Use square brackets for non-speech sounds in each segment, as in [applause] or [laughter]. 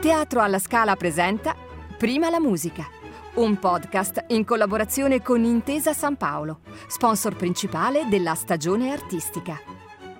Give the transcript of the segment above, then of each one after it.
Teatro alla Scala presenta Prima la musica, un podcast in collaborazione con Intesa San Paolo, sponsor principale della stagione artistica.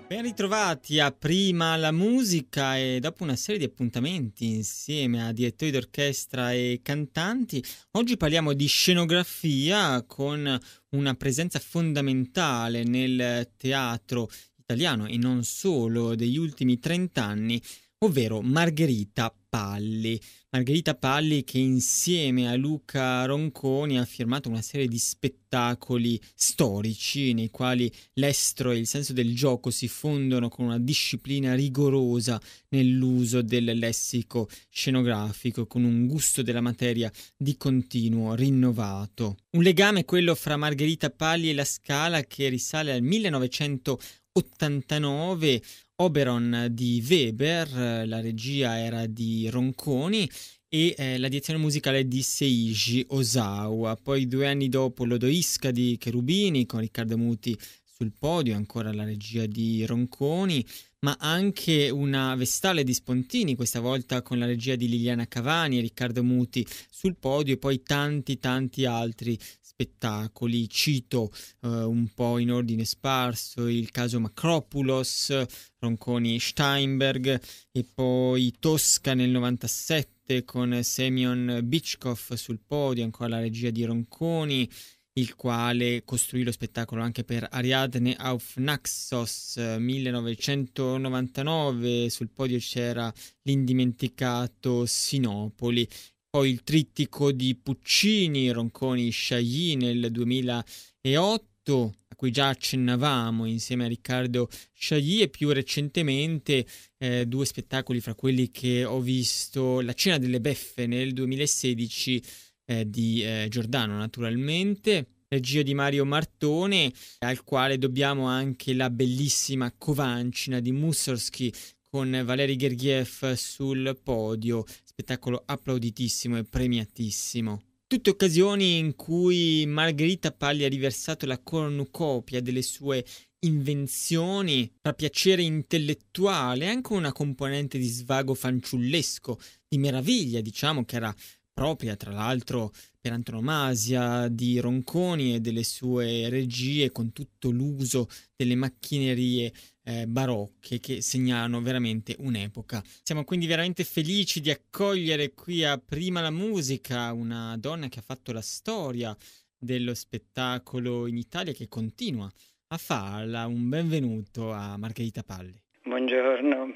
Ben ritrovati a Prima la musica e dopo una serie di appuntamenti insieme a direttori d'orchestra e cantanti, oggi parliamo di scenografia con una presenza fondamentale nel teatro italiano e non solo degli ultimi 30 anni, ovvero Margherita Palli. Margherita Palli che insieme a Luca Ronconi ha firmato una serie di spettacoli storici nei quali l'estro e il senso del gioco si fondono con una disciplina rigorosa nell'uso del lessico scenografico, con un gusto della materia di continuo rinnovato. Un legame quello fra Margherita Palli e la Scala che risale al 1989 Oberon di Weber, la regia era di Ronconi e eh, la direzione musicale di Seiji Osawa. Poi due anni dopo l'Odoisca di Cherubini con Riccardo Muti sul podio, ancora la regia di Ronconi, ma anche una Vestale di Spontini, questa volta con la regia di Liliana Cavani e Riccardo Muti sul podio e poi tanti tanti altri spettacoli. Cito uh, un po' in ordine sparso il caso Macropulos, Ronconi Steinberg e poi Tosca nel 97 con Semyon Bichkov sul podio, ancora la regia di Ronconi il quale costruì lo spettacolo anche per Ariadne auf Naxos 1999, sul podio c'era l'indimenticato Sinopoli. Poi il trittico di Puccini, Ronconi Sciagli nel 2008, a cui già accennavamo insieme a Riccardo Sciagli e più recentemente eh, due spettacoli fra quelli che ho visto, La cena delle beffe nel 2016 eh, di eh, Giordano naturalmente, regia di Mario Martone, al quale dobbiamo anche la bellissima Covancina di Mussorgsky con Valeri Gergiev sul podio, spettacolo applauditissimo e premiatissimo. Tutte occasioni in cui Margherita Pagli ha riversato la cornucopia delle sue invenzioni tra piacere intellettuale e anche una componente di svago fanciullesco, di meraviglia, diciamo, che era propria tra l'altro per antonomasia di Ronconi e delle sue regie con tutto l'uso delle macchinerie eh, barocche che segnalano veramente un'epoca. Siamo quindi veramente felici di accogliere qui a Prima la Musica una donna che ha fatto la storia dello spettacolo in Italia che continua a farla. Un benvenuto a Margherita Palli. Buongiorno.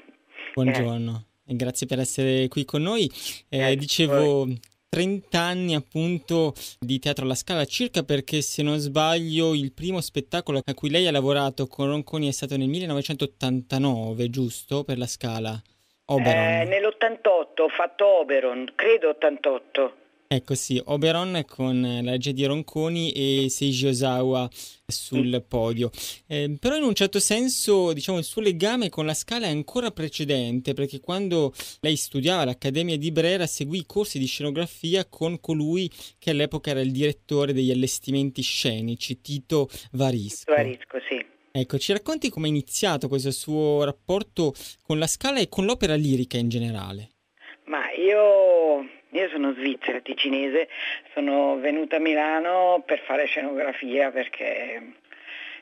Buongiorno eh. e grazie per essere qui con noi. Eh, dicevo, 30 anni appunto di Teatro alla Scala, circa perché se non sbaglio il primo spettacolo a cui lei ha lavorato con Ronconi è stato nel 1989, giusto? Per la Scala? Oberon. Eh, nell'88 ho fatto Oberon, credo 88. Ecco sì, Oberon con la legge di Ronconi e Seiji Osawa sul podio. Eh, però in un certo senso, diciamo, il suo legame con la scala è ancora precedente, perché quando lei studiava all'Accademia di Brera seguì i corsi di scenografia con colui che all'epoca era il direttore degli allestimenti scenici, Tito Varisco. Varisco, sì. Ecco, ci racconti come è iniziato questo suo rapporto con la scala e con l'opera lirica in generale? Ma io io sono svizzera, ticinese, sono venuta a Milano per fare scenografia perché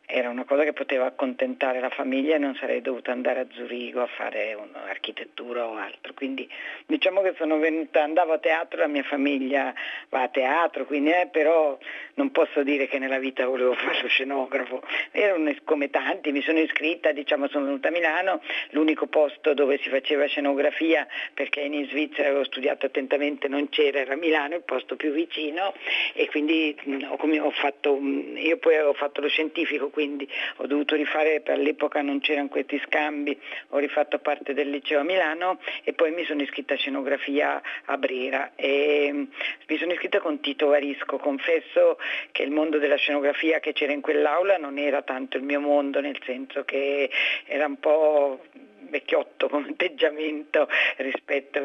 era una cosa che poteva accontentare la famiglia e non sarei dovuta andare a Zurigo a fare un'architettura o altro. Quindi diciamo che sono venuta, andavo a teatro, la mia famiglia va a teatro, quindi, eh, però non posso dire che nella vita volevo [laughs] fare lo scenografo. Erano come tanti, mi sono iscritta, diciamo sono venuta a Milano, l'unico posto dove si faceva scenografia, perché in Svizzera avevo studiato attentamente, non c'era, era Milano, il posto più vicino e quindi mm, ho, ho fatto, mm, io poi ho fatto lo scientifico quindi ho dovuto rifare, per all'epoca non c'erano questi scambi, ho rifatto parte del liceo a Milano e poi mi sono iscritta a scenografia a Brera e mm, mi sono iscritta con Tito Varisco, confesso che il mondo della scenografia che c'era in quell'aula non era tanto il mio mondo, nel senso che era un po' vecchiotto come atteggiamento rispetto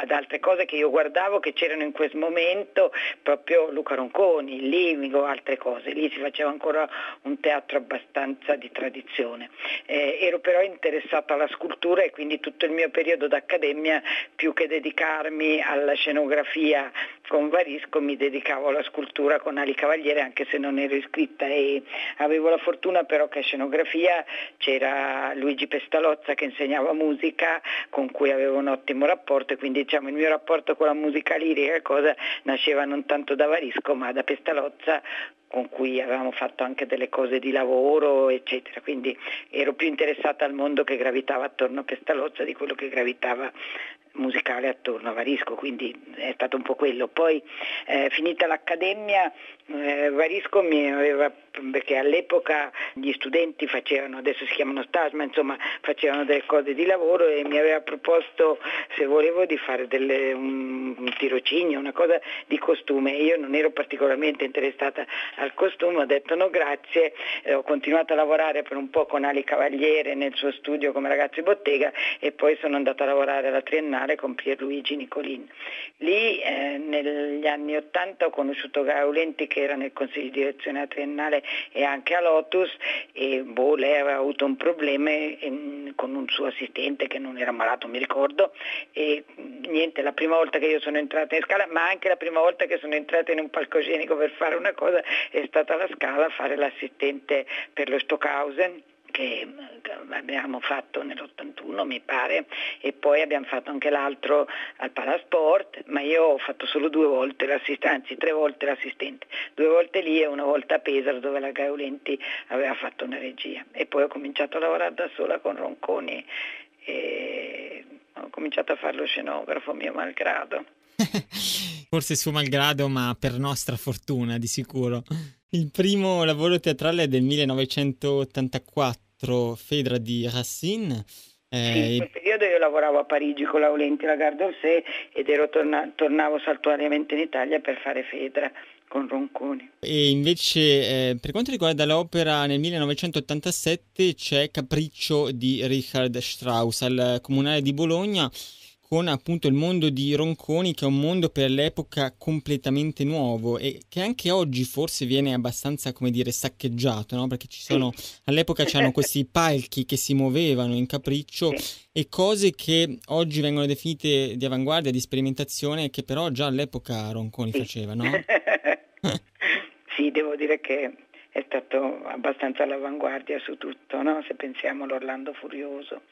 ad altre cose che io guardavo che c'erano in quel momento, proprio Luca Ronconi, Limigo, altre cose. Lì si faceva ancora un teatro abbastanza di tradizione. Eh, ero però interessata alla scultura e quindi tutto il mio periodo d'accademia, più che dedicarmi alla scenografia con Varisco, mi dedicavo alla scultura con Ali Cavaliere, anche se non ero iscritta e avevo la fortuna però che a scenografia c'era Luigi Pestalozza che insegnava musica, con cui avevo un ottimo rapporto e quindi diciamo, il mio rapporto con la musica lirica cosa, nasceva non tanto da Varisco ma da Pestalozza con cui avevamo fatto anche delle cose di lavoro, eccetera. Quindi ero più interessata al mondo che gravitava attorno a Pestalozza di quello che gravitava musicale attorno a Varisco, quindi è stato un po' quello. Poi eh, finita l'accademia eh, Varisco mi aveva, perché all'epoca gli studenti facevano, adesso si chiamano stage, ma insomma facevano delle cose di lavoro e mi aveva proposto se volevo di fare delle, un, un tirocinio, una cosa di costume. Io non ero particolarmente interessata al costume, ho detto no grazie, eh, ho continuato a lavorare per un po' con Ali Cavaliere nel suo studio come ragazzo di bottega e poi sono andata a lavorare alla Triennale con Pierluigi Nicolin. Lì eh, negli anni Ottanta ho conosciuto Gaulenti che era nel consiglio di direzione a Triennale e anche a Lotus e boh, lei aveva avuto un problema in, con un suo assistente che non era malato, mi ricordo, e niente, la prima volta che io sono entrata in scala, ma anche la prima volta che sono entrata in un palcoscenico per fare una cosa è stata la scala a fare l'assistente per lo Stockhausen che abbiamo fatto nell'81 mi pare e poi abbiamo fatto anche l'altro al Palasport, ma io ho fatto solo due volte l'assistente, anzi tre volte l'assistente, due volte lì e una volta a Pesaro dove la Gaulenti aveva fatto una regia e poi ho cominciato a lavorare da sola con Ronconi e ho cominciato a fare lo scenografo mio malgrado. [laughs] Forse suo malgrado, ma per nostra fortuna di sicuro. Il primo lavoro teatrale è del 1984, Fedra di Racine. Eh, sì, in quel periodo io lavoravo a Parigi con Laurenti la Gare d'Orsay ed ero torna- tornavo saltuariamente in Italia per fare Fedra con Ronconi. E invece eh, per quanto riguarda l'opera nel 1987 c'è Capriccio di Richard Strauss al Comunale di Bologna con appunto il mondo di Ronconi che è un mondo per l'epoca completamente nuovo e che anche oggi forse viene abbastanza come dire saccheggiato no? perché ci sono all'epoca c'erano [laughs] questi palchi che si muovevano in capriccio e cose che oggi vengono definite di avanguardia di sperimentazione che però già all'epoca Ronconi faceva no? [laughs] sì devo dire che è stato abbastanza all'avanguardia su tutto no? se pensiamo all'Orlando Furioso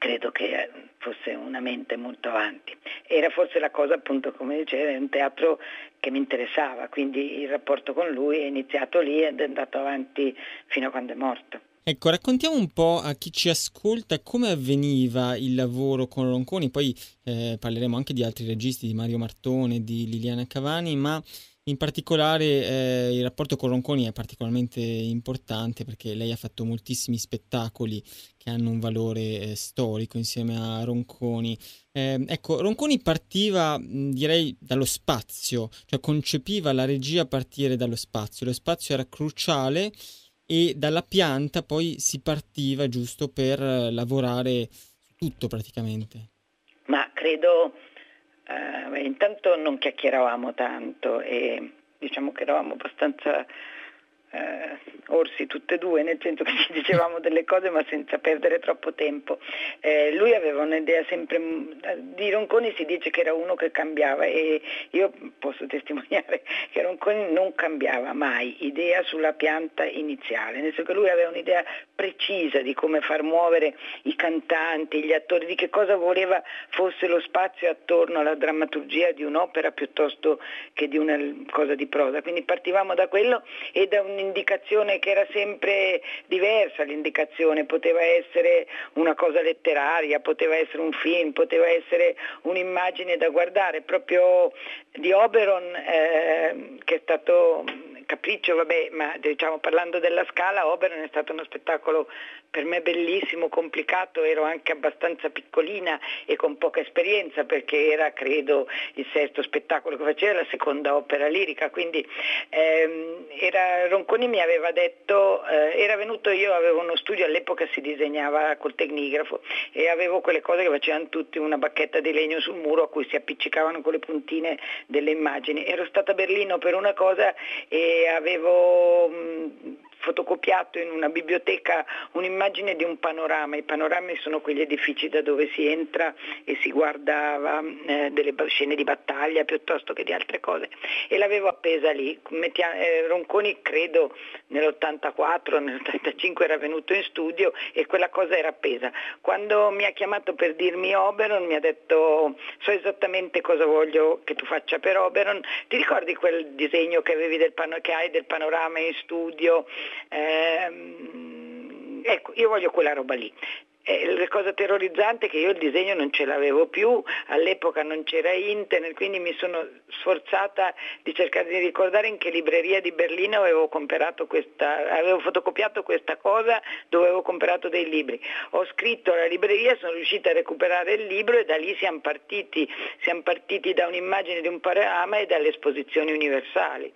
credo che fosse una mente molto avanti. Era forse la cosa appunto come dicevo, un teatro che mi interessava, quindi il rapporto con lui è iniziato lì ed è andato avanti fino a quando è morto. Ecco, raccontiamo un po' a chi ci ascolta come avveniva il lavoro con Ronconi, poi eh, parleremo anche di altri registi, di Mario Martone, di Liliana Cavani, ma in particolare eh, il rapporto con Ronconi è particolarmente importante perché lei ha fatto moltissimi spettacoli che hanno un valore eh, storico insieme a Ronconi. Eh, ecco, Ronconi partiva direi dallo spazio, cioè concepiva la regia a partire dallo spazio. Lo spazio era cruciale e dalla pianta poi si partiva giusto per lavorare su tutto praticamente. Ma credo eh, intanto non chiacchieravamo tanto e diciamo che eravamo abbastanza eh, orsi tutte e due, nel senso che [laughs] ci dicevamo delle cose ma senza perdere troppo tempo. Eh, lui aveva un'idea sempre, di Ronconi si dice che era uno che cambiava e io posso [laughs] testimoniare che Ronconi non cambiava mai idea sulla pianta iniziale, nel senso che lui aveva un'idea precisa di come far muovere i cantanti, gli attori, di che cosa voleva fosse lo spazio attorno alla drammaturgia di un'opera piuttosto che di una cosa di prosa. Quindi partivamo da quello e da un un'indicazione che era sempre diversa, l'indicazione poteva essere una cosa letteraria, poteva essere un film, poteva essere un'immagine da guardare, proprio di Oberon eh, che è stato capriccio, vabbè, ma diciamo parlando della scala, Oberon è stato uno spettacolo per me bellissimo, complicato, ero anche abbastanza piccolina e con poca esperienza perché era credo il sesto spettacolo che facevo, la seconda opera lirica, quindi ehm, era, Ronconi mi aveva detto, eh, era venuto io, avevo uno studio, all'epoca si disegnava col tecnigrafo e avevo quelle cose che facevano tutti, una bacchetta di legno sul muro a cui si appiccicavano con le puntine delle immagini. Ero stata a Berlino per una cosa e avevo mh, fotocopiato in una biblioteca un'immagine di un panorama, i panorami sono quegli edifici da dove si entra e si guardava eh, delle scene di battaglia piuttosto che di altre cose e l'avevo appesa lì, Mettia, eh, Ronconi credo nell'84, nell'85 era venuto in studio e quella cosa era appesa. Quando mi ha chiamato per dirmi Oberon mi ha detto so esattamente cosa voglio che tu faccia per Oberon, ti ricordi quel disegno che, del, che hai del panorama in studio? Eh, ecco, io voglio quella roba lì. Eh, la cosa terrorizzante è che io il disegno non ce l'avevo più, all'epoca non c'era internet, quindi mi sono sforzata di cercare di ricordare in che libreria di Berlino avevo, questa, avevo fotocopiato questa cosa, dove avevo comprato dei libri. Ho scritto alla libreria, sono riuscita a recuperare il libro e da lì siamo partiti, siamo partiti da un'immagine di un panorama e dalle esposizioni universali.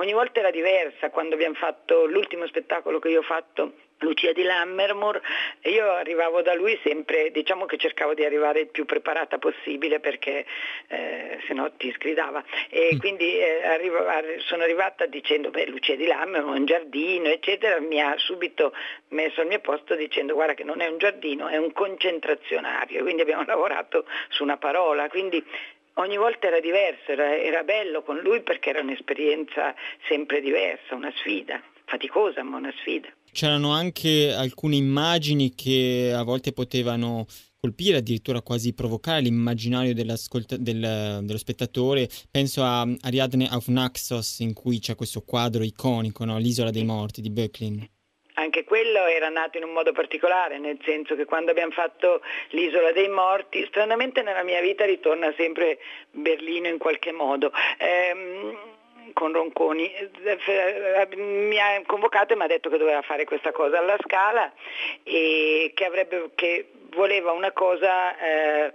Ogni volta era diversa, quando abbiamo fatto l'ultimo spettacolo che io ho fatto Lucia di Lammermoor, io arrivavo da lui sempre, diciamo che cercavo di arrivare il più preparata possibile perché eh, se no ti sgridava e mm. quindi eh, arrivo, sono arrivata dicendo beh Lucia di Lammermoor, un giardino eccetera, mi ha subito messo al mio posto dicendo guarda che non è un giardino, è un concentrazionario, quindi abbiamo lavorato su una parola, quindi ogni volta era diverso, era, era bello con lui perché era un'esperienza sempre diversa, una sfida, faticosa ma una sfida. C'erano anche alcune immagini che a volte potevano colpire, addirittura quasi provocare l'immaginario del, dello spettatore. Penso a Ariadne auf Naxos, in cui c'è questo quadro iconico, no? L'isola dei morti di Böcklin. Anche quello era nato in un modo particolare, nel senso che quando abbiamo fatto l'isola dei morti, stranamente nella mia vita ritorna sempre Berlino in qualche modo. Ehm, con Ronconi, mi ha convocato e mi ha detto che doveva fare questa cosa alla Scala e che, avrebbe, che voleva una cosa eh,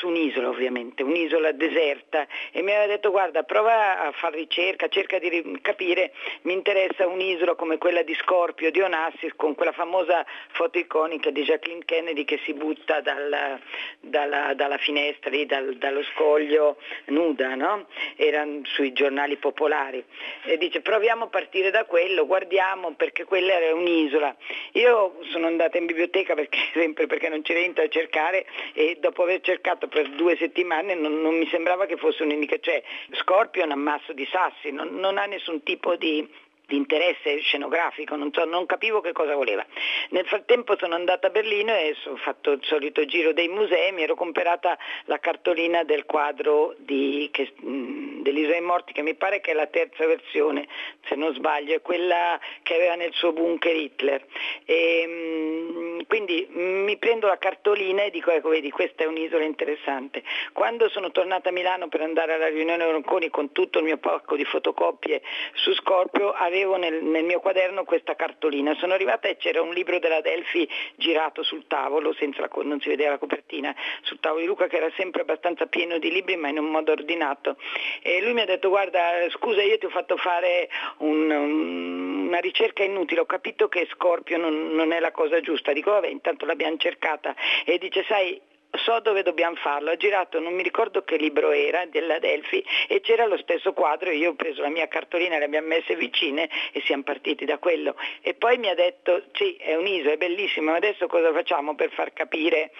su un'isola ovviamente, un'isola deserta e mi aveva detto guarda prova a fare ricerca, cerca di capire, mi interessa un'isola come quella di Scorpio di Onassis con quella famosa foto iconica di Jacqueline Kennedy che si butta dal, dalla, dalla, finestra, lì, dal, dallo scoglio nuda, no? era sui giornali popolari e dice proviamo a partire da quello, guardiamo perché quella era un'isola. Io sono andata in biblioteca perché, [laughs] sempre perché non c'era niente da cercare e dopo aver cercato per due settimane non, non mi sembrava che fosse un'indicazione, cioè Scorpio è un ammasso di sassi, non, non ha nessun tipo di di interesse scenografico, non, so, non, capivo che cosa voleva. Nel frattempo sono andata a Berlino e ho fatto il solito giro dei musei, mi ero comprata la cartolina del quadro di, che, dell'Isola dei Morti, che mi pare che è la terza versione, se non sbaglio, è quella che aveva nel suo bunker Hitler. E, quindi mi prendo la cartolina e dico, ecco vedi, questa è un'isola interessante. Quando sono tornata a Milano per andare alla riunione Ronconi con tutto il mio pacco di fotocopie su Scorpio, avevo avevo nel, nel, mio quaderno questa cartolina. Sono arrivata e c'era un libro della Delfi girato sul tavolo, senza la, non si vedeva la copertina, sul tavolo di Luca che era sempre abbastanza pieno di libri ma in un modo ordinato. E lui mi ha detto guarda scusa io ti ho fatto fare un, un, una ricerca inutile, ho capito che Scorpio non, non è la cosa giusta. Dico vabbè intanto l'abbiamo cercata e dice sai so dove dobbiamo farlo, ha girato, non mi ricordo che libro era, della Delphi, e c'era lo stesso quadro, io ho preso la mia cartolina, le abbiamo messe vicine e siamo partiti da quello. E poi mi ha detto, sì, è un'isola, è bellissima, ma adesso cosa facciamo per far capire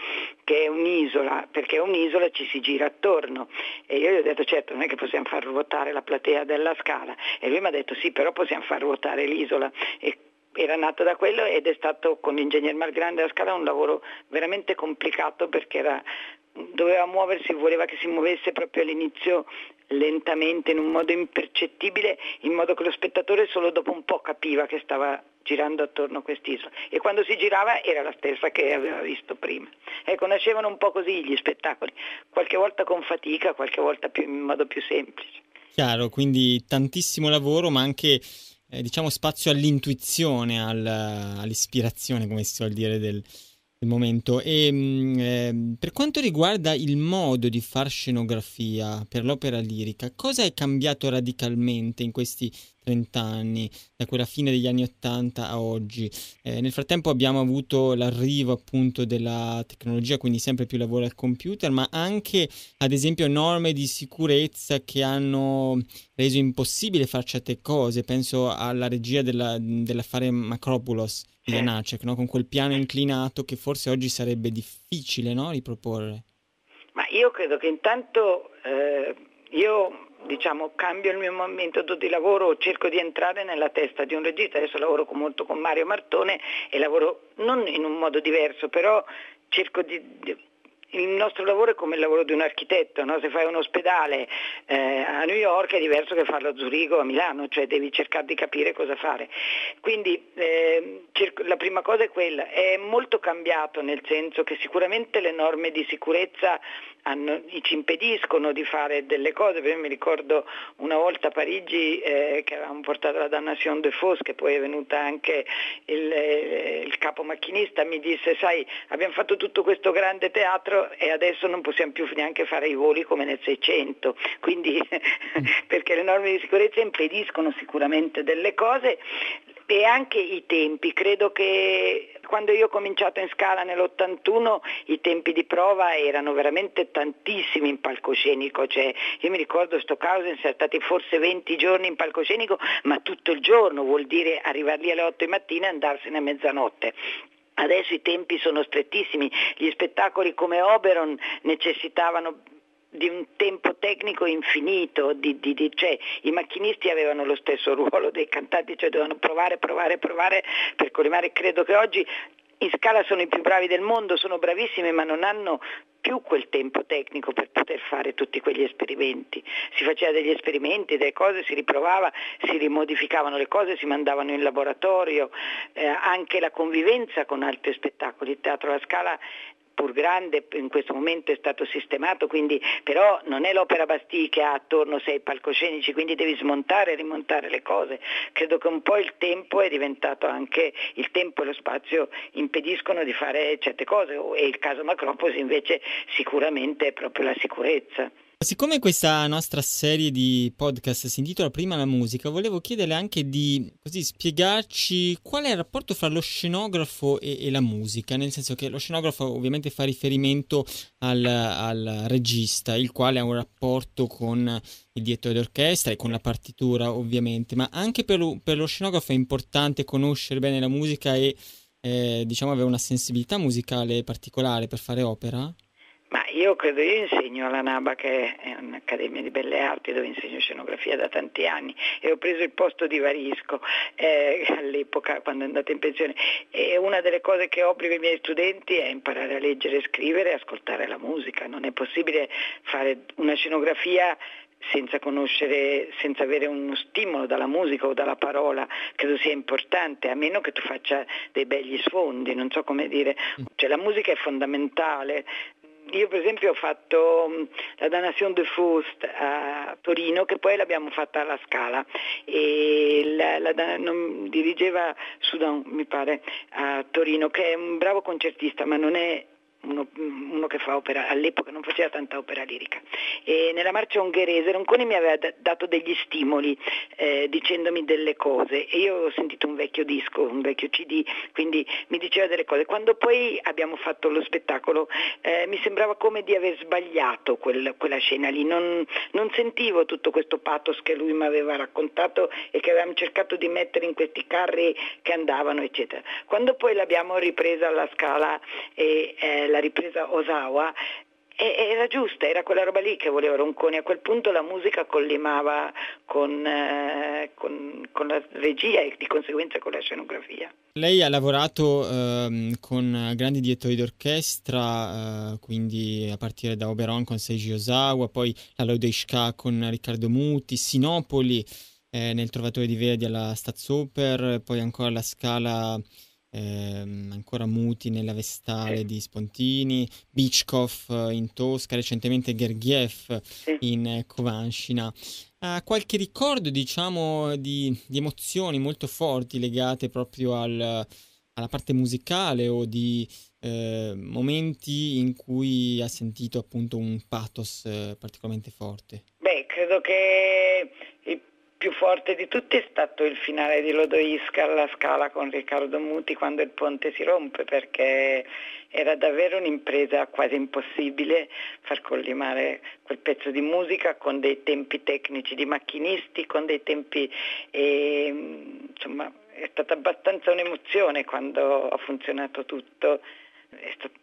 che è un'isola? Perché è un'isola ci si gira attorno. E io gli ho detto, certo, non è che possiamo far ruotare la platea della scala. E lui mi ha detto, sì, però possiamo far ruotare l'isola. E era nato da quello ed è stato con l'ingegner Malgrande a Scala un lavoro veramente complicato perché era, doveva muoversi, voleva che si muovesse proprio all'inizio lentamente, in un modo impercettibile, in modo che lo spettatore solo dopo un po' capiva che stava girando attorno a quest'isola e quando si girava era la stessa che aveva visto prima. Ecco, nascevano un po' così gli spettacoli, qualche volta con fatica, qualche volta più, in modo più semplice. Chiaro, quindi tantissimo lavoro, ma anche eh, diciamo spazio all'intuizione, al, all'ispirazione, come si suol dire, del, del momento. E mm, eh, per quanto riguarda il modo di far scenografia per l'opera lirica, cosa è cambiato radicalmente in questi 30 anni, da quella fine degli anni 80 a oggi? Eh, nel frattempo abbiamo avuto l'arrivo appunto della tecnologia, quindi sempre più lavoro al computer, ma anche ad esempio norme di sicurezza che hanno reso impossibile fare certe cose. Penso alla regia della, dell'affare Macropulos di Janacek, no? con quel piano inclinato che forse oggi sarebbe difficile no? riproporre. Ma io credo che intanto eh, io diciamo, cambio il mio metodo di lavoro, cerco di entrare nella testa di un regista, adesso lavoro molto con Mario Martone e lavoro non in un modo diverso, però cerco di, di il nostro lavoro è come il lavoro di un architetto, no? se fai un ospedale eh, a New York è diverso che farlo a Zurigo o a Milano, cioè devi cercare di capire cosa fare. Quindi eh, la prima cosa è quella, è molto cambiato nel senso che sicuramente le norme di sicurezza hanno, ci impediscono di fare delle cose, io mi ricordo una volta a Parigi eh, che avevamo portato la Dannation de Fos, che poi è venuta anche il, eh, il capo macchinista, mi disse sai abbiamo fatto tutto questo grande teatro e adesso non possiamo più neanche fare i voli come nel 600, quindi [laughs] perché le norme di sicurezza impediscono sicuramente delle cose. E anche i tempi, credo che quando io ho cominciato in scala nell'81 i tempi di prova erano veramente tantissimi in palcoscenico, cioè, io mi ricordo Stockhausen siamo stati forse 20 giorni in palcoscenico, ma tutto il giorno vuol dire arrivare lì alle 8 di mattina e andarsene a mezzanotte. Adesso i tempi sono strettissimi, gli spettacoli come Oberon necessitavano di un tempo tecnico infinito, di, di, di, cioè, i macchinisti avevano lo stesso ruolo dei cantanti, cioè dovevano provare, provare, provare per collimare. Credo che oggi in scala sono i più bravi del mondo, sono bravissimi ma non hanno più quel tempo tecnico per poter fare tutti quegli esperimenti. Si faceva degli esperimenti, delle cose, si riprovava, si rimodificavano le cose, si mandavano in laboratorio, eh, anche la convivenza con altri spettacoli. Il teatro alla scala pur grande in questo momento è stato sistemato, quindi, però non è l'opera Bastille che ha attorno sei palcoscenici, quindi devi smontare e rimontare le cose. Credo che un po' il tempo è diventato anche, il tempo e lo spazio impediscono di fare certe cose e il caso Macropos invece sicuramente è proprio la sicurezza. Siccome questa nostra serie di podcast si intitola Prima la musica, volevo chiederle anche di così, spiegarci qual è il rapporto fra lo scenografo e, e, la musica, nel senso che lo scenografo ovviamente fa riferimento al, al, regista, il quale ha un rapporto con il direttore d'orchestra e con la partitura ovviamente, ma anche per lo, per lo scenografo è importante conoscere bene la musica e eh, diciamo avere una sensibilità musicale particolare per fare opera? Io credo, io insegno alla NABA che è un'accademia di belle arti dove insegno scenografia da tanti anni e ho preso il posto di Varisco eh, all'epoca quando è andata in pensione. E una delle cose che obbligo i miei studenti è imparare a leggere scrivere e ascoltare la musica. Non è possibile fare una scenografia senza conoscere, senza avere uno stimolo dalla musica o dalla parola, credo sia importante, a meno che tu faccia dei begli sfondi, non so come dire, cioè la musica è fondamentale, io per esempio ho fatto mm, la Danation de Faust a Torino che poi l'abbiamo fatta alla Scala. E la, la, non, dirigeva Sudan mi pare a Torino che è un bravo concertista ma non è uno, uno, che fa opera, all'epoca non faceva tanta opera lirica. E nella marcia ungherese Ronconi mi aveva d- dato degli stimoli eh, dicendomi delle cose e io ho sentito un vecchio disco, un vecchio CD, quindi mi diceva delle cose. Quando poi abbiamo fatto lo spettacolo eh, mi sembrava come di aver sbagliato quel, quella scena lì, non, non, sentivo tutto questo pathos che lui mi aveva raccontato e che avevamo cercato di mettere in questi carri che andavano, eccetera. Quando poi l'abbiamo ripresa alla scala e eh, la ripresa Osawa era giusta, era quella roba lì che voleva Ronconi, a quel punto la musica collimava con, eh, con, con, la regia e di conseguenza con la scenografia. Lei ha lavorato eh, con grandi direttori d'orchestra, eh, quindi a partire da Oberon con Seiji Osawa, poi la Laudeishka con Riccardo Muti, Sinopoli eh, nel Trovatore di Verdi alla Staatsoper, poi ancora la Scala ehm, ancora muti nella Vestale di Spontini, Bichkov in Tosca, recentemente Gergiev in Kovanshina. Ha qualche ricordo, diciamo, di, di, emozioni molto forti legate proprio al, alla parte musicale o di eh, momenti in cui ha sentito appunto un pathos eh, particolarmente forte? Beh, credo che più forte di tutti è stato il finale di Lodoisca alla Scala con Riccardo Muti quando il ponte si rompe perché era davvero un'impresa quasi impossibile far collimare quel pezzo di musica con dei tempi tecnici di macchinisti, con dei tempi e, insomma è stata abbastanza un'emozione quando ha funzionato tutto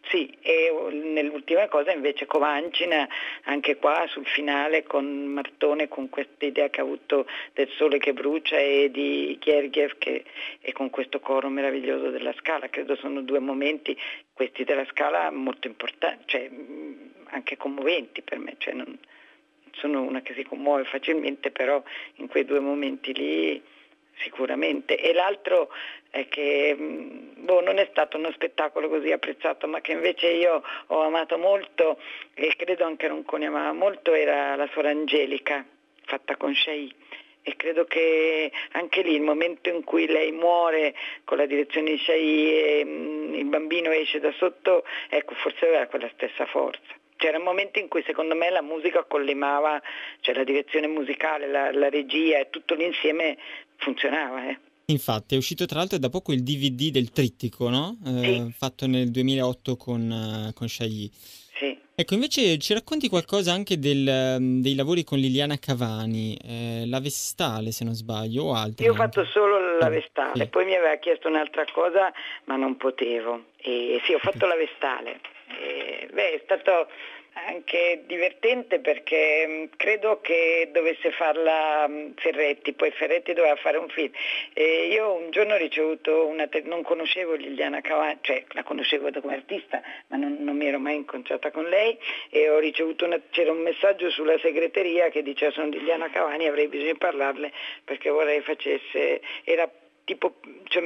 sì, e nell'ultima cosa invece Covancina, anche qua sul finale con Martone, con questa idea che ha avuto del sole che brucia e di Gergiev che, e con questo coro meraviglioso della Scala, credo sono due momenti, questi della Scala, molto importanti, cioè anche commoventi per me, cioè non, sono una che si commuove facilmente, però in quei due momenti lì sicuramente. E l'altro è che mm, boh, non è stato uno spettacolo così apprezzato, ma che invece io ho amato molto e credo anche Ronconi amava molto, era la suora Angelica, fatta con Shai. E credo che anche lì il momento in cui lei muore con la direzione di Shai e mm, il bambino esce da sotto, ecco, forse aveva quella stessa forza c'era un momento in cui secondo me la musica collimava, cioè la direzione musicale, la, la regia e tutto l'insieme funzionava. Eh. Infatti è uscito tra l'altro da poco il DVD del trittico, no? Eh, sì. Fatto nel 2008 con, uh, con Shai. Sì. Ecco, invece ci racconti qualcosa anche del, um, dei lavori con Liliana Cavani, eh, la Vestale se non sbaglio, o altri? Io ho fatto solo la Vestale, sì. poi mi aveva chiesto un'altra cosa ma non potevo. E sì, ho fatto la Vestale. Beh, è stato anche divertente perché mm, credo che dovesse farla mm, Ferretti, poi Ferretti doveva fare un film. E io un giorno ho ricevuto una, te- non conoscevo Liliana Cavani, cioè la conoscevo come artista, ma non, non, mi ero mai incontrata con lei e ho ricevuto una, c'era un messaggio sulla segreteria che diceva sono Liliana Cavani, avrei bisogno di parlarle perché vorrei facesse, era tipo, cioè,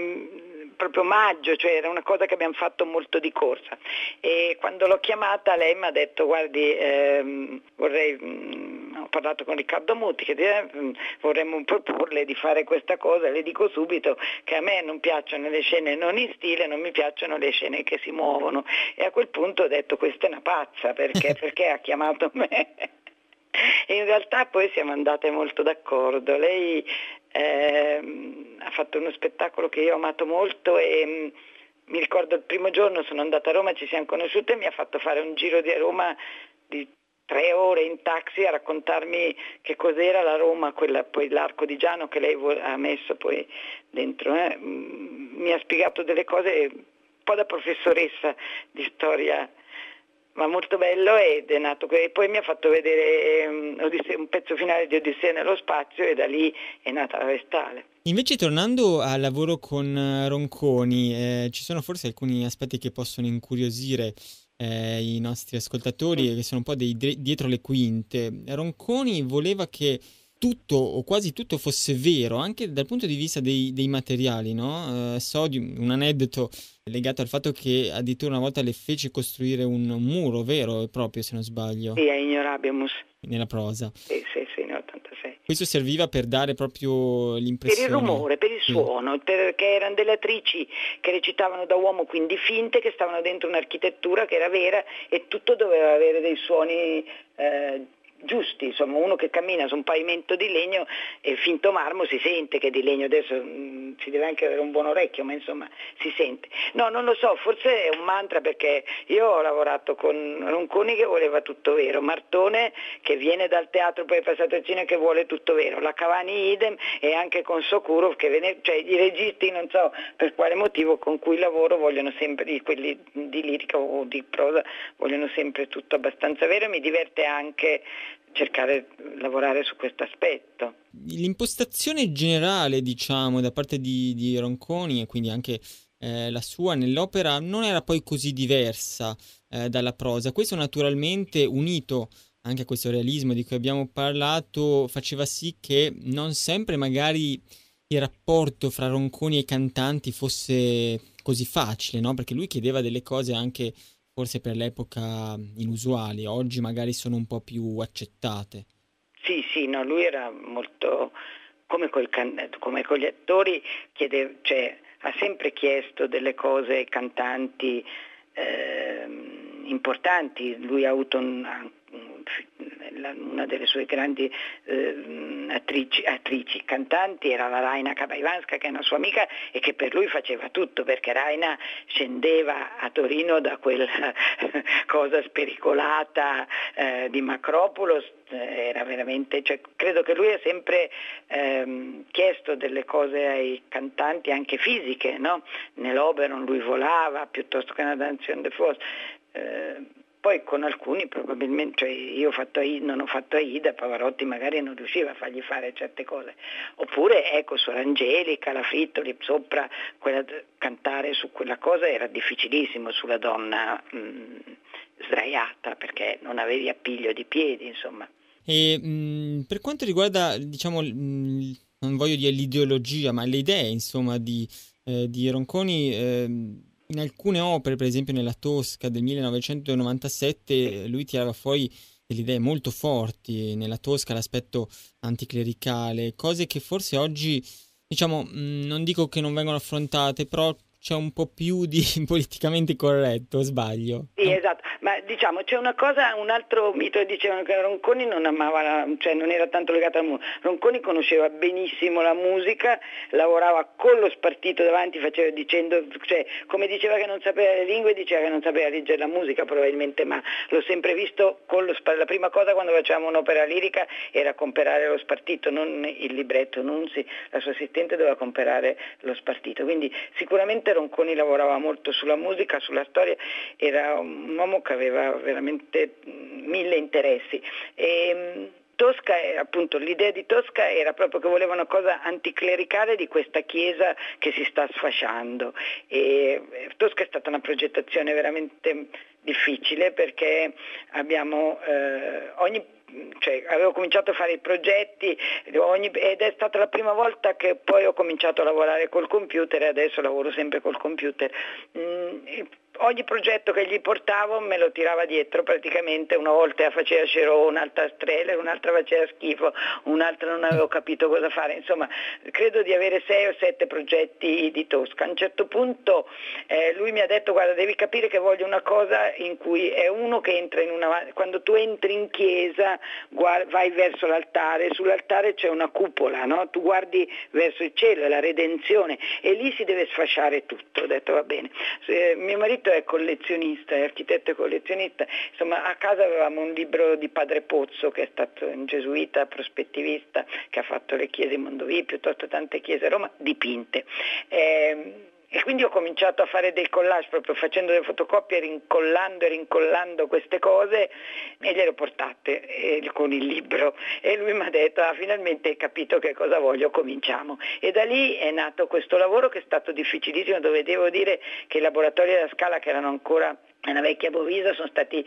proprio maggio, cioè era una cosa che abbiamo fatto molto di corsa. E quando l'ho chiamata lei mi ha detto guardi ehm, vorrei, mh, mm, ho parlato con Riccardo Muti che eh, vorremmo proporle di fare questa cosa, le dico subito che a me non piacciono le scene non in stile, non mi piacciono le scene che si muovono e a quel punto ho detto questa è una pazza perché, [laughs] perché ha chiamato me. [laughs] E in realtà poi siamo andate molto d'accordo. Lei eh, ha fatto uno spettacolo che io ho amato molto e mm, mi ricordo il primo giorno sono andata a Roma, ci siamo conosciute e mi ha fatto fare un giro di Roma di tre ore in taxi a raccontarmi che cos'era la Roma, quella, poi l'arco di Giano che lei ha messo poi dentro. Eh. Mm, mi ha spiegato delle cose un po' da professoressa di storia ma molto bello ed è nato e poi mi ha fatto vedere um, un pezzo finale di Odissea nello spazio e da lì è nata la Vestale. Invece tornando al lavoro con eh, Ronconi, eh, ci sono forse alcuni aspetti che possono incuriosire eh, i nostri ascoltatori che sono un po' dei, dietro le quinte. Ronconi voleva che tutto o quasi tutto fosse vero, anche dal punto di vista dei, dei materiali, no? Eh, so di un aneddoto legato al fatto che addirittura una volta le fece costruire un muro vero e proprio, se non sbaglio. Sì, a Ignorabimus. Nella prosa. Sì, sì, sì, nell'86. Questo serviva per dare proprio l'impressione... Per il rumore, per il suono, perché erano delle attrici che recitavano da uomo, quindi finte, che stavano dentro un'architettura che era vera e tutto doveva avere dei suoni... Eh, giusti, insomma uno che cammina su un pavimento di legno e finto marmo si sente che è di legno, adesso mm, si deve anche avere un buon orecchio, ma insomma si sente. No, non lo so, forse è un mantra perché io ho lavorato con Ronconi che voleva tutto vero, Martone che viene dal teatro poi è passato al cinema che vuole tutto vero, la Cavani idem e anche con Socuro che vene, cioè i registi non so per quale motivo con cui lavoro vogliono sempre, quelli di lirica o di prosa vogliono sempre tutto abbastanza vero. E mi diverte anche cercare di lavorare su questo aspetto. L'impostazione generale, diciamo, da parte di, di Ronconi e quindi anche eh, la sua nell'opera non era poi così diversa eh, dalla prosa. Questo naturalmente unito anche a questo realismo di cui abbiamo parlato faceva sì che non sempre magari il rapporto fra Ronconi e cantanti fosse così facile, no? Perché lui chiedeva delle cose anche forse per l'epoca inusuali, oggi magari sono un po' più accettate. Sì, sì, no, lui era molto, come, can- come con gli attori, chiede, cioè, ha sempre chiesto delle cose ai cantanti eh, importanti, lui ha avuto un, una delle sue grandi eh, attrici, attrici, cantanti era la Raina Kabaivanska che è una sua amica e che per lui faceva tutto perché Raina scendeva a Torino da quella [laughs] cosa spericolata eh, di Macropolos eh, era veramente, cioè, credo che lui ha sempre ehm, chiesto delle cose ai cantanti anche fisiche, no? nell'Oberon lui volava piuttosto che nella Danzione de Force. Eh, poi con alcuni probabilmente, cioè io ho fatto non ho fatto Aida, Pavarotti magari non riusciva a fargli fare certe cose. Oppure ecco, su Angelica, la Frittoli, sopra, quella, cantare su quella cosa era difficilissimo sulla donna mh, mm, sdraiata perché non avevi appiglio di piedi, insomma. E mh, mm, per quanto riguarda, diciamo, mh, non voglio dire l'ideologia, ma le idee, insomma, di, eh, di Ronconi... Eh, in alcune opere, per esempio nella Tosca del 1997, lui tirava fuori delle idee molto forti, nella Tosca l'aspetto anticlericale, cose che forse oggi, diciamo, non dico che non vengono affrontate, però c'è un po' più di [laughs] politicamente corretto, sbaglio? Sì, no? esatto, ma diciamo c'è una cosa, un altro mito dicevano che Ronconi non amava, la, cioè non era tanto legato alla musica, Ronconi conosceva benissimo la musica, lavorava con lo spartito davanti, faceva dicendo, cioè, come diceva che non sapeva le lingue, diceva che non sapeva leggere la musica probabilmente, ma l'ho sempre visto con lo spartito, la prima cosa quando facevamo un'opera lirica era comprare lo spartito, non il libretto, Nunzi, la sua assistente doveva comprare lo spartito, quindi sicuramente Ronconi lavorava molto sulla musica, sulla storia, era un uomo che aveva veramente mille interessi. E, Tosca, appunto, l'idea di Tosca era proprio che voleva una cosa anticlericale di questa chiesa che si sta sfasciando. E Tosca è stata una progettazione veramente difficile perché abbiamo eh, ogni cioè, avevo cominciato a fare i progetti ogni, ed è stata la prima volta che poi ho cominciato a lavorare col computer e adesso lavoro sempre col computer. Mm, ogni progetto che gli portavo me lo tirava dietro praticamente, una volta faceva Cerò, un'altra Strele, un'altra faceva schifo, un'altra non avevo capito cosa fare, insomma credo di avere sei o sette progetti di Tosca. A un certo punto eh, lui mi ha detto guarda devi capire che voglio una cosa in cui è uno che entra in una... quando tu entri in chiesa guarda, vai verso l'altare, sull'altare c'è una cupola, no? tu guardi verso il cielo, è la redenzione e lì si deve sfasciare tutto, ho detto va bene. Se, mio marito è collezionista, è architetto e collezionista, insomma a casa avevamo un libro di Padre Pozzo che è stato un gesuita prospettivista che ha fatto le chiese in Mondovì, piuttosto tante chiese a Roma, dipinte. Eh, e quindi ho cominciato a fare dei collage proprio facendo delle fotocopie, rincollando e rincollando queste cose e gliele ho portate eh, con il libro. E lui mi ha detto, ah, finalmente hai capito che cosa voglio, cominciamo. E da lì è nato questo lavoro che è stato difficilissimo, dove devo dire che i laboratori della Scala che erano ancora nella vecchia Bovisa sono stati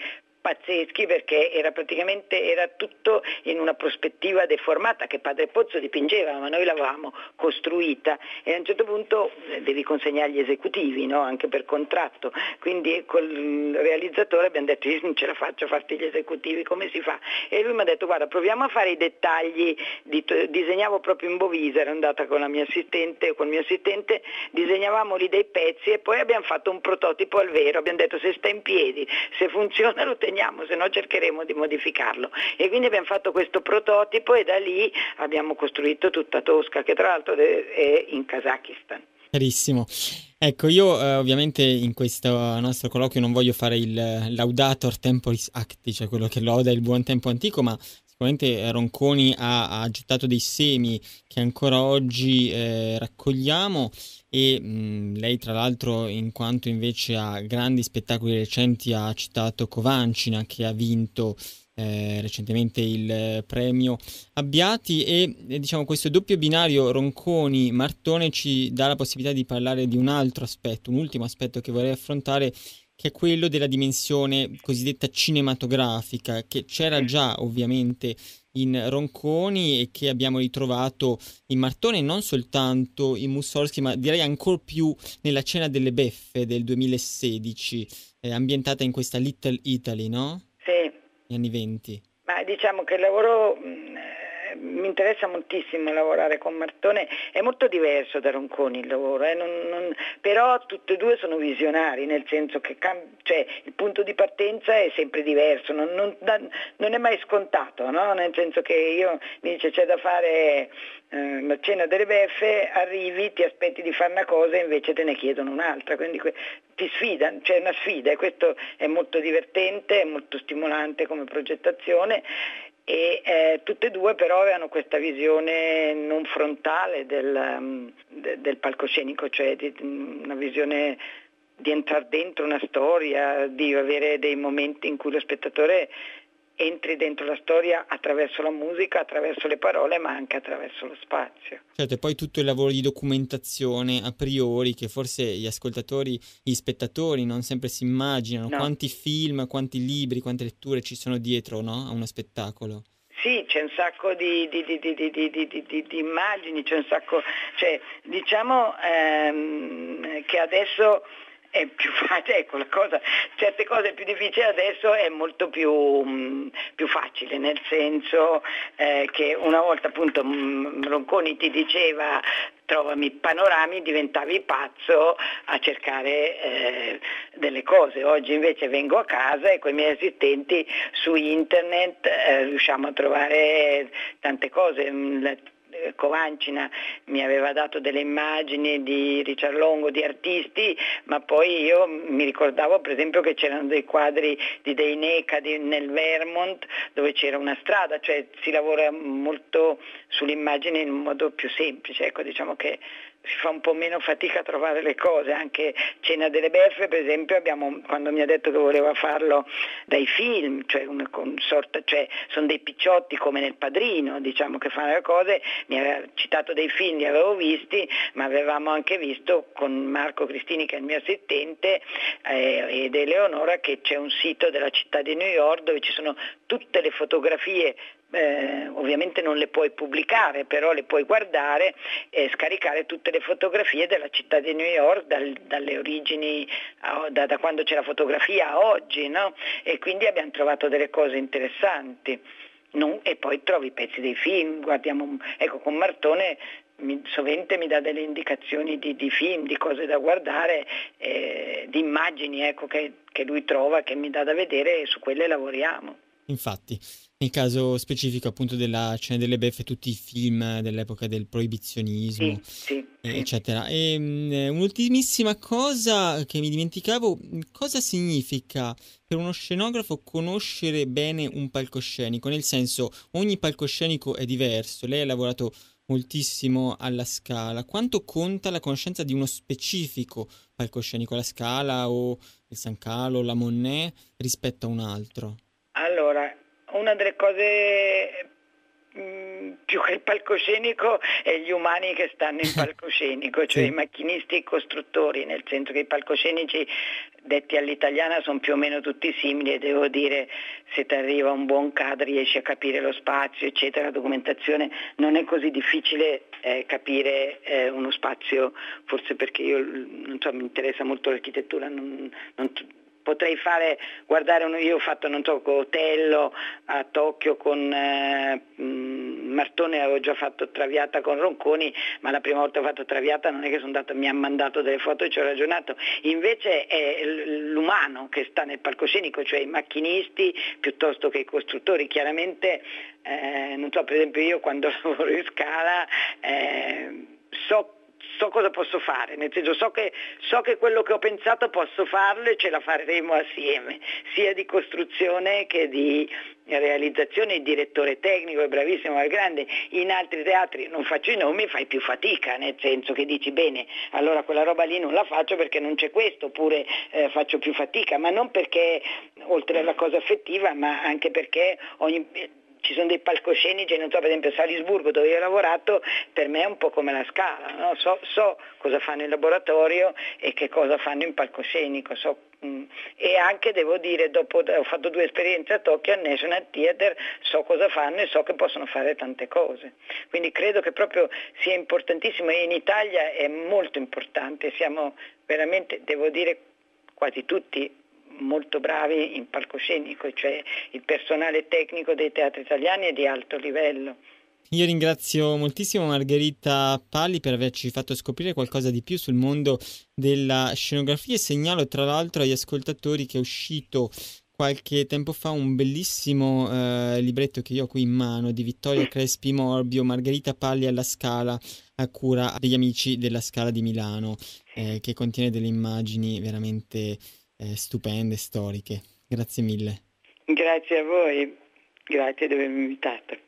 pazzeschi perché era praticamente era tutto in una prospettiva deformata che Padre Pozzo dipingeva, ma noi l'avevamo costruita e a un certo punto eh, devi consegnare gli esecutivi, no? anche per contratto. Quindi col realizzatore abbiamo detto io non ce la faccio a farti gli esecutivi, come si fa? E lui mi ha detto guarda proviamo a fare i dettagli, disegnavo proprio in Bovisa, ero andata con la mia assistente, con il mio assistente, disegnavamo lì dei pezzi e poi abbiamo fatto un prototipo al vero, abbiamo detto se sta in piedi, se funziona lo teniamo teniamo, se no cercheremo di modificarlo. E quindi abbiamo fatto questo prototipo e da lì abbiamo costruito tutta Tosca, che tra l'altro è in Kazakistan. Chiarissimo. Ecco, io eh, ovviamente in questo nostro colloquio non voglio fare il laudator temporis acti, cioè quello che loda il buon tempo antico, ma sicuramente Ronconi ha, ha gettato dei semi che ancora oggi eh, raccogliamo e mh, lei tra l'altro in quanto invece a grandi spettacoli recenti ha citato Covancina che ha vinto eh, recentemente il premio Abbiati e eh, diciamo questo doppio binario Ronconi-Martone ci dà la possibilità di parlare di un altro aspetto, un ultimo aspetto che vorrei affrontare che è quello della dimensione cosiddetta cinematografica, che c'era già ovviamente in Ronconi e che abbiamo ritrovato in Martone non soltanto in Mussorgsky ma direi ancora più nella Cena delle Beffe del 2016 eh, ambientata in questa Little Italy, no? Sì. Negli anni 20. Ma diciamo che il lavoro mi interessa moltissimo lavorare con Martone, è molto diverso da Ronconi il lavoro, eh? non, non, però tutti e due sono visionari, nel senso che cam- cioè, il punto di partenza è sempre diverso, non, non è mai scontato, no? nel senso che io mi dice c'è da fare eh, la cena delle beffe, arrivi, ti aspetti di fare una cosa e invece te ne chiedono un'altra, quindi que- ti sfida, c'è una sfida e questo è molto divertente, è molto stimolante come progettazione e eh, tutte e due però avevano questa visione non frontale del, de, del palcoscenico, cioè di, una visione di entrare dentro una storia, di avere dei momenti in cui lo spettatore entri dentro la storia attraverso la musica, attraverso le parole, ma anche attraverso lo spazio. Certo, e poi tutto il lavoro di documentazione a priori che forse gli ascoltatori, gli spettatori non sempre si immaginano no. quanti film, quanti libri, quante letture ci sono dietro no? a uno spettacolo. Sì, c'è un sacco di, di, di, di immagini, c'è un sacco, cioè, diciamo ehm, che adesso è più [laughs] facile, ecco, cosa, certe cose più difficili adesso è molto più, mh, mm, più facile, nel senso eh, che una volta appunto mh, mm, Ronconi ti diceva trovami panorami, diventavi pazzo a cercare eh, delle cose. Oggi invece vengo a casa e con i miei assistenti su internet eh, riusciamo a trovare tante cose mm, Covancina mi aveva dato delle immagini di Richard Longo, di artisti, ma poi io mi ricordavo per esempio che c'erano dei quadri di Deineca di, nel Vermont dove c'era una strada, cioè si lavora molto sull'immagine in un modo più semplice, ecco diciamo che si fa un po' meno fatica a trovare le cose, anche Cena delle Beffe per esempio abbiamo, quando mi ha detto che voleva farlo dai film, cioè, una, sorta, cioè sono dei picciotti come nel padrino, diciamo che fanno le cose, mi aveva citato dei film, li avevo visti, ma avevamo anche visto con Marco Cristini che è il mio assistente eh, ed Eleonora che c'è un sito della città di New York dove ci sono tutte le fotografie eh, ovviamente non le puoi pubblicare, però le puoi guardare e scaricare tutte le fotografie della città di New York dal, dalle origini, a, da, da, quando c'è la fotografia a oggi, no? e quindi abbiamo trovato delle cose interessanti. Non, e poi trovi pezzi dei film, guardiamo, ecco con Martone mi, sovente mi dà delle indicazioni di, di, film, di cose da guardare, eh, di immagini ecco, che, che lui trova, che mi dà da vedere e su quelle lavoriamo. Infatti, nel caso specifico appunto della Cena delle Beffe, tutti i film dell'epoca del proibizionismo, sì, sì, eccetera. E, um, un'ultimissima cosa che mi dimenticavo, cosa significa per uno scenografo conoscere bene un palcoscenico? Nel senso, ogni palcoscenico è diverso, lei ha lavorato moltissimo alla Scala. Quanto conta la conoscenza di uno specifico palcoscenico, la Scala o il San Calo, la Monet, rispetto a un altro? Allora, una delle cose mm, più che il palcoscenico è gli umani che stanno in [laughs] palcoscenico, cioè sì. i macchinisti e i costruttori, nel senso che i palcoscenici detti all'italiana sono più o meno tutti simili e devo dire se ti arriva un buon cadro riesci a capire lo spazio, eccetera, la documentazione non è così difficile eh, capire eh, uno spazio, forse perché io non so, mi interessa molto l'architettura, non, non potrei fare, guardare, uno, io ho fatto, non so, Otello a Tokyo con eh, Martone, avevo già fatto Traviata con Ronconi, ma la prima volta ho fatto Traviata non è che sono andato, mi ha mandato delle foto e ci ho ragionato, invece è l'umano che sta nel palcoscenico, cioè i macchinisti piuttosto che i costruttori, chiaramente, eh, non so, per esempio io quando [laughs] lavoro in scala eh, so so cosa posso fare, nel senso so che, so che quello che ho pensato posso farlo e ce la faremo assieme, sia di costruzione che di realizzazione, il direttore tecnico è bravissimo, è grande, in altri teatri non faccio i nomi, fai più fatica, nel senso che dici bene, allora quella roba lì non la faccio perché non c'è questo, oppure eh, faccio più fatica, ma non perché oltre alla cosa affettiva, ma anche perché ogni ci sono dei palcoscenici, non so, per esempio a Salisburgo dove io ho lavorato, per me è un po' come la scala, no? so, so, cosa fanno in laboratorio e che cosa fanno in palcoscenico, so Mm. E anche devo dire, dopo ho fatto due esperienze a Tokyo al National Theatre, so cosa fanno e so che possono fare tante cose. Quindi credo che proprio sia importantissimo e in Italia è molto importante, siamo veramente, devo dire, quasi tutti molto bravi in palcoscenico, cioè il personale tecnico dei teatri italiani è di alto livello. Io ringrazio moltissimo Margherita Palli per averci fatto scoprire qualcosa di più sul mondo della scenografia e segnalo tra l'altro agli ascoltatori che è uscito qualche tempo fa un bellissimo eh, libretto che io ho qui in mano di Vittorio [coughs] Crespi Morbio, Margherita Palli alla Scala, a cura degli amici della Scala di Milano, eh, che contiene delle immagini veramente eh, stupende, storiche. Grazie mille. Grazie a voi, grazie di avermi invitato.